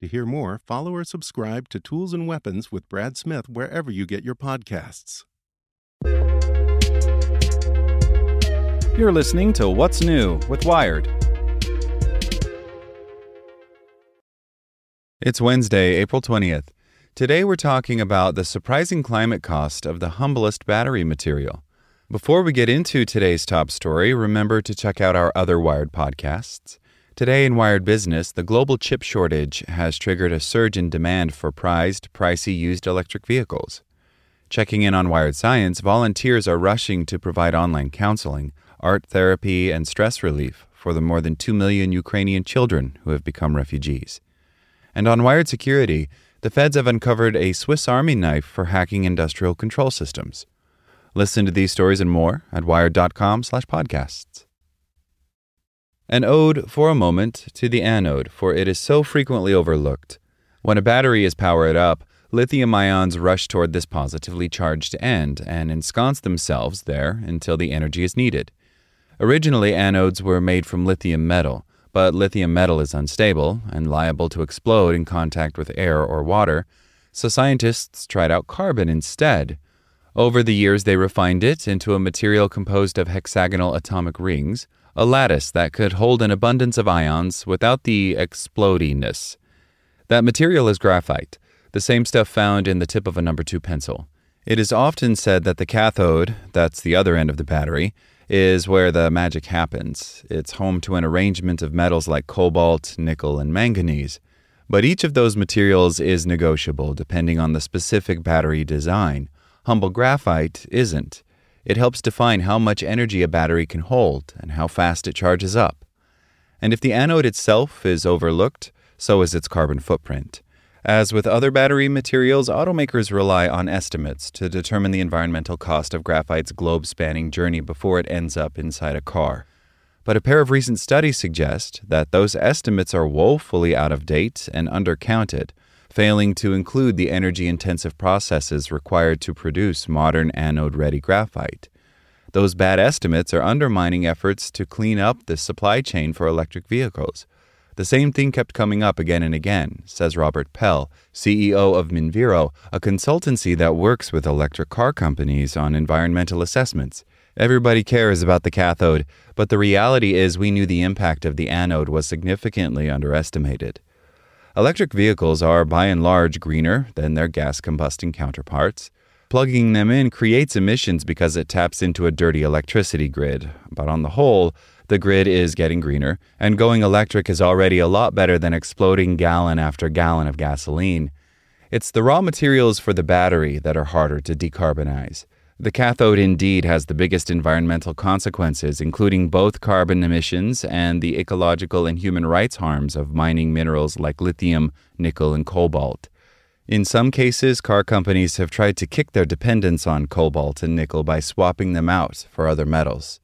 To hear more, follow or subscribe to Tools and Weapons with Brad Smith wherever you get your podcasts. You're listening to What's New with Wired. It's Wednesday, April 20th. Today we're talking about the surprising climate cost of the humblest battery material. Before we get into today's top story, remember to check out our other Wired podcasts. Today in Wired Business, the global chip shortage has triggered a surge in demand for prized, pricey used electric vehicles. Checking in on Wired Science, volunteers are rushing to provide online counseling, art therapy, and stress relief for the more than 2 million Ukrainian children who have become refugees. And on Wired Security, the feds have uncovered a Swiss Army knife for hacking industrial control systems. Listen to these stories and more at wired.com/podcasts. An ode for a moment to the anode, for it is so frequently overlooked. When a battery is powered up, lithium ions rush toward this positively charged end and ensconce themselves there until the energy is needed. Originally, anodes were made from lithium metal, but lithium metal is unstable and liable to explode in contact with air or water, so scientists tried out carbon instead. Over the years, they refined it into a material composed of hexagonal atomic rings, a lattice that could hold an abundance of ions without the explodiness. That material is graphite, the same stuff found in the tip of a number two pencil. It is often said that the cathode, that's the other end of the battery, is where the magic happens. It's home to an arrangement of metals like cobalt, nickel, and manganese. But each of those materials is negotiable depending on the specific battery design. Humble graphite isn't. It helps define how much energy a battery can hold and how fast it charges up. And if the anode itself is overlooked, so is its carbon footprint. As with other battery materials, automakers rely on estimates to determine the environmental cost of graphite's globe spanning journey before it ends up inside a car. But a pair of recent studies suggest that those estimates are woefully out of date and undercounted, failing to include the energy intensive processes required to produce modern anode ready graphite. Those bad estimates are undermining efforts to clean up the supply chain for electric vehicles. The same thing kept coming up again and again, says Robert Pell, CEO of Minviro, a consultancy that works with electric car companies on environmental assessments. Everybody cares about the cathode, but the reality is we knew the impact of the anode was significantly underestimated. Electric vehicles are by and large greener than their gas combusting counterparts. Plugging them in creates emissions because it taps into a dirty electricity grid, but on the whole, the grid is getting greener, and going electric is already a lot better than exploding gallon after gallon of gasoline. It's the raw materials for the battery that are harder to decarbonize. The cathode indeed has the biggest environmental consequences, including both carbon emissions and the ecological and human rights harms of mining minerals like lithium, nickel, and cobalt. In some cases, car companies have tried to kick their dependence on cobalt and nickel by swapping them out for other metals.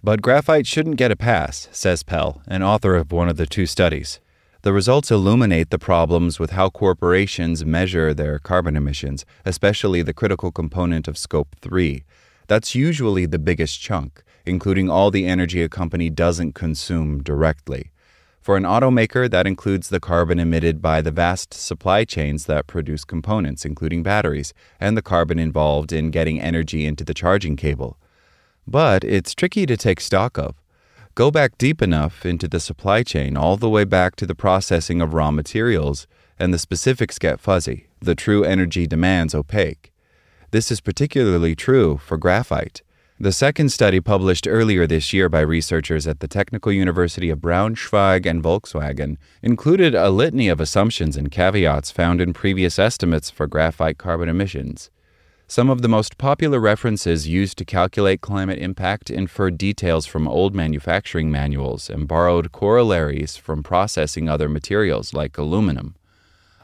But graphite shouldn't get a pass, says Pell, an author of one of the two studies. The results illuminate the problems with how corporations measure their carbon emissions, especially the critical component of Scope 3. That's usually the biggest chunk, including all the energy a company doesn't consume directly. For an automaker, that includes the carbon emitted by the vast supply chains that produce components, including batteries, and the carbon involved in getting energy into the charging cable. But it's tricky to take stock of. Go back deep enough into the supply chain, all the way back to the processing of raw materials, and the specifics get fuzzy, the true energy demands opaque. This is particularly true for graphite. The second study, published earlier this year by researchers at the Technical University of Braunschweig and Volkswagen, included a litany of assumptions and caveats found in previous estimates for graphite carbon emissions. Some of the most popular references used to calculate climate impact inferred details from old manufacturing manuals and borrowed corollaries from processing other materials like aluminum.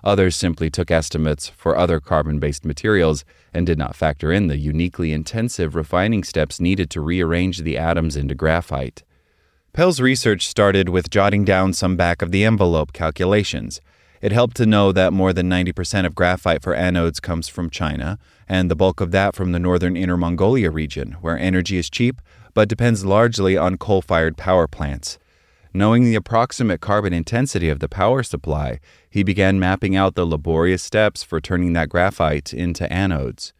Others simply took estimates for other carbon based materials and did not factor in the uniquely intensive refining steps needed to rearrange the atoms into graphite. Pell's research started with jotting down some back of the envelope calculations. It helped to know that more than 90% of graphite for anodes comes from China, and the bulk of that from the northern Inner Mongolia region, where energy is cheap but depends largely on coal fired power plants. Knowing the approximate carbon intensity of the power supply, he began mapping out the laborious steps for turning that graphite into anodes.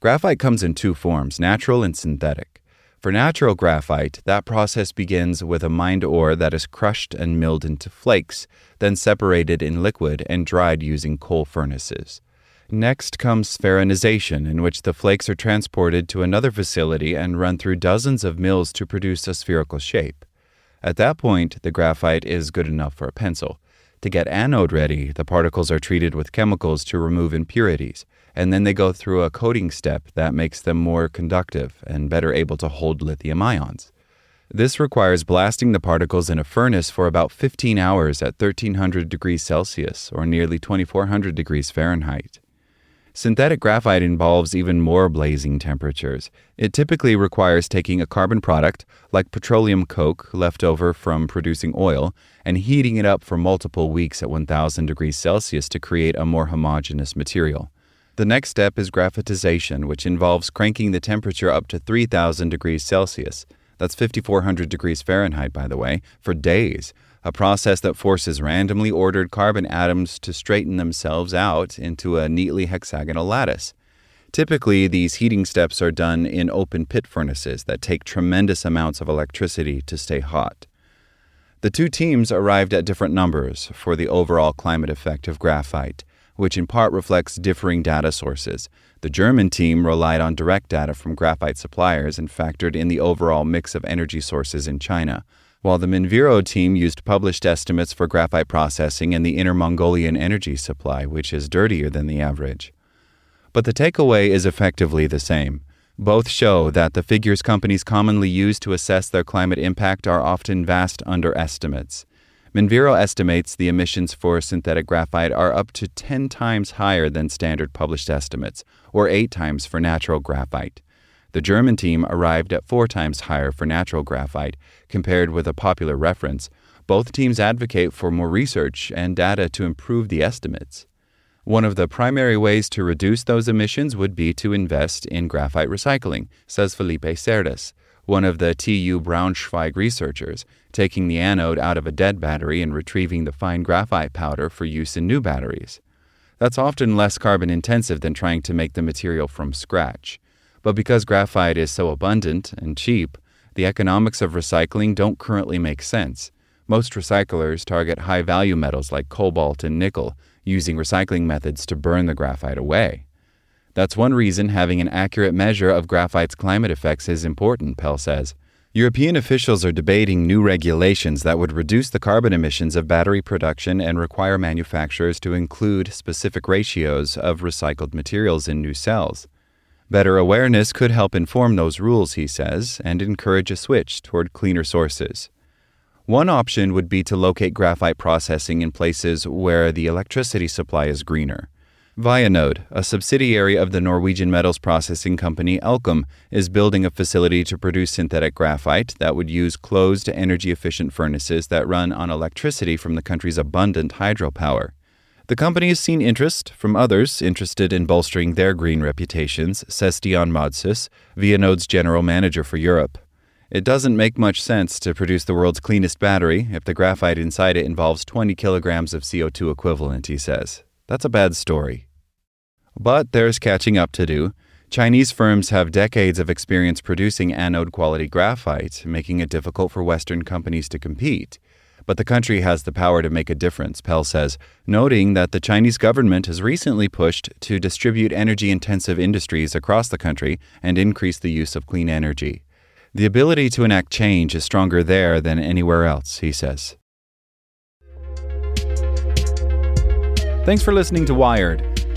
Graphite comes in two forms natural and synthetic. For natural graphite, that process begins with a mined ore that is crushed and milled into flakes, then separated in liquid and dried using coal furnaces. Next comes spheronization, in which the flakes are transported to another facility and run through dozens of mills to produce a spherical shape. At that point, the graphite is good enough for a pencil. To get anode ready, the particles are treated with chemicals to remove impurities, and then they go through a coating step that makes them more conductive and better able to hold lithium ions. This requires blasting the particles in a furnace for about 15 hours at 1300 degrees Celsius or nearly 2400 degrees Fahrenheit. Synthetic graphite involves even more blazing temperatures. It typically requires taking a carbon product, like petroleum coke left over from producing oil, and heating it up for multiple weeks at 1000 degrees Celsius to create a more homogeneous material. The next step is graphitization, which involves cranking the temperature up to 3000 degrees Celsius. That's 5400 degrees Fahrenheit, by the way, for days a process that forces randomly ordered carbon atoms to straighten themselves out into a neatly hexagonal lattice. Typically, these heating steps are done in open pit furnaces that take tremendous amounts of electricity to stay hot. The two teams arrived at different numbers for the overall climate effect of graphite, which in part reflects differing data sources. The German team relied on direct data from graphite suppliers and factored in the overall mix of energy sources in China, while the Minviro team used published estimates for graphite processing and the Inner Mongolian energy supply, which is dirtier than the average. But the takeaway is effectively the same. Both show that the figures companies commonly use to assess their climate impact are often vast underestimates. Minviro estimates the emissions for synthetic graphite are up to 10 times higher than standard published estimates, or 8 times for natural graphite. The German team arrived at four times higher for natural graphite compared with a popular reference. Both teams advocate for more research and data to improve the estimates. One of the primary ways to reduce those emissions would be to invest in graphite recycling, says Felipe Cerdas, one of the TU Braunschweig researchers, taking the anode out of a dead battery and retrieving the fine graphite powder for use in new batteries. That's often less carbon intensive than trying to make the material from scratch. But because graphite is so abundant and cheap, the economics of recycling don't currently make sense. Most recyclers target high value metals like cobalt and nickel, using recycling methods to burn the graphite away. That's one reason having an accurate measure of graphite's climate effects is important, Pell says. European officials are debating new regulations that would reduce the carbon emissions of battery production and require manufacturers to include specific ratios of recycled materials in new cells. Better awareness could help inform those rules, he says, and encourage a switch toward cleaner sources. One option would be to locate graphite processing in places where the electricity supply is greener. Vianode, a subsidiary of the Norwegian metals processing company Elkem, is building a facility to produce synthetic graphite that would use closed, energy efficient furnaces that run on electricity from the country's abundant hydropower. The company has seen interest from others interested in bolstering their green reputations, says Stian Madshus, Vianode's general manager for Europe. It doesn't make much sense to produce the world's cleanest battery if the graphite inside it involves 20 kilograms of CO2 equivalent, he says. That's a bad story. But there's catching up to do. Chinese firms have decades of experience producing anode quality graphite, making it difficult for Western companies to compete. But the country has the power to make a difference, Pell says, noting that the Chinese government has recently pushed to distribute energy intensive industries across the country and increase the use of clean energy. The ability to enact change is stronger there than anywhere else, he says. Thanks for listening to Wired.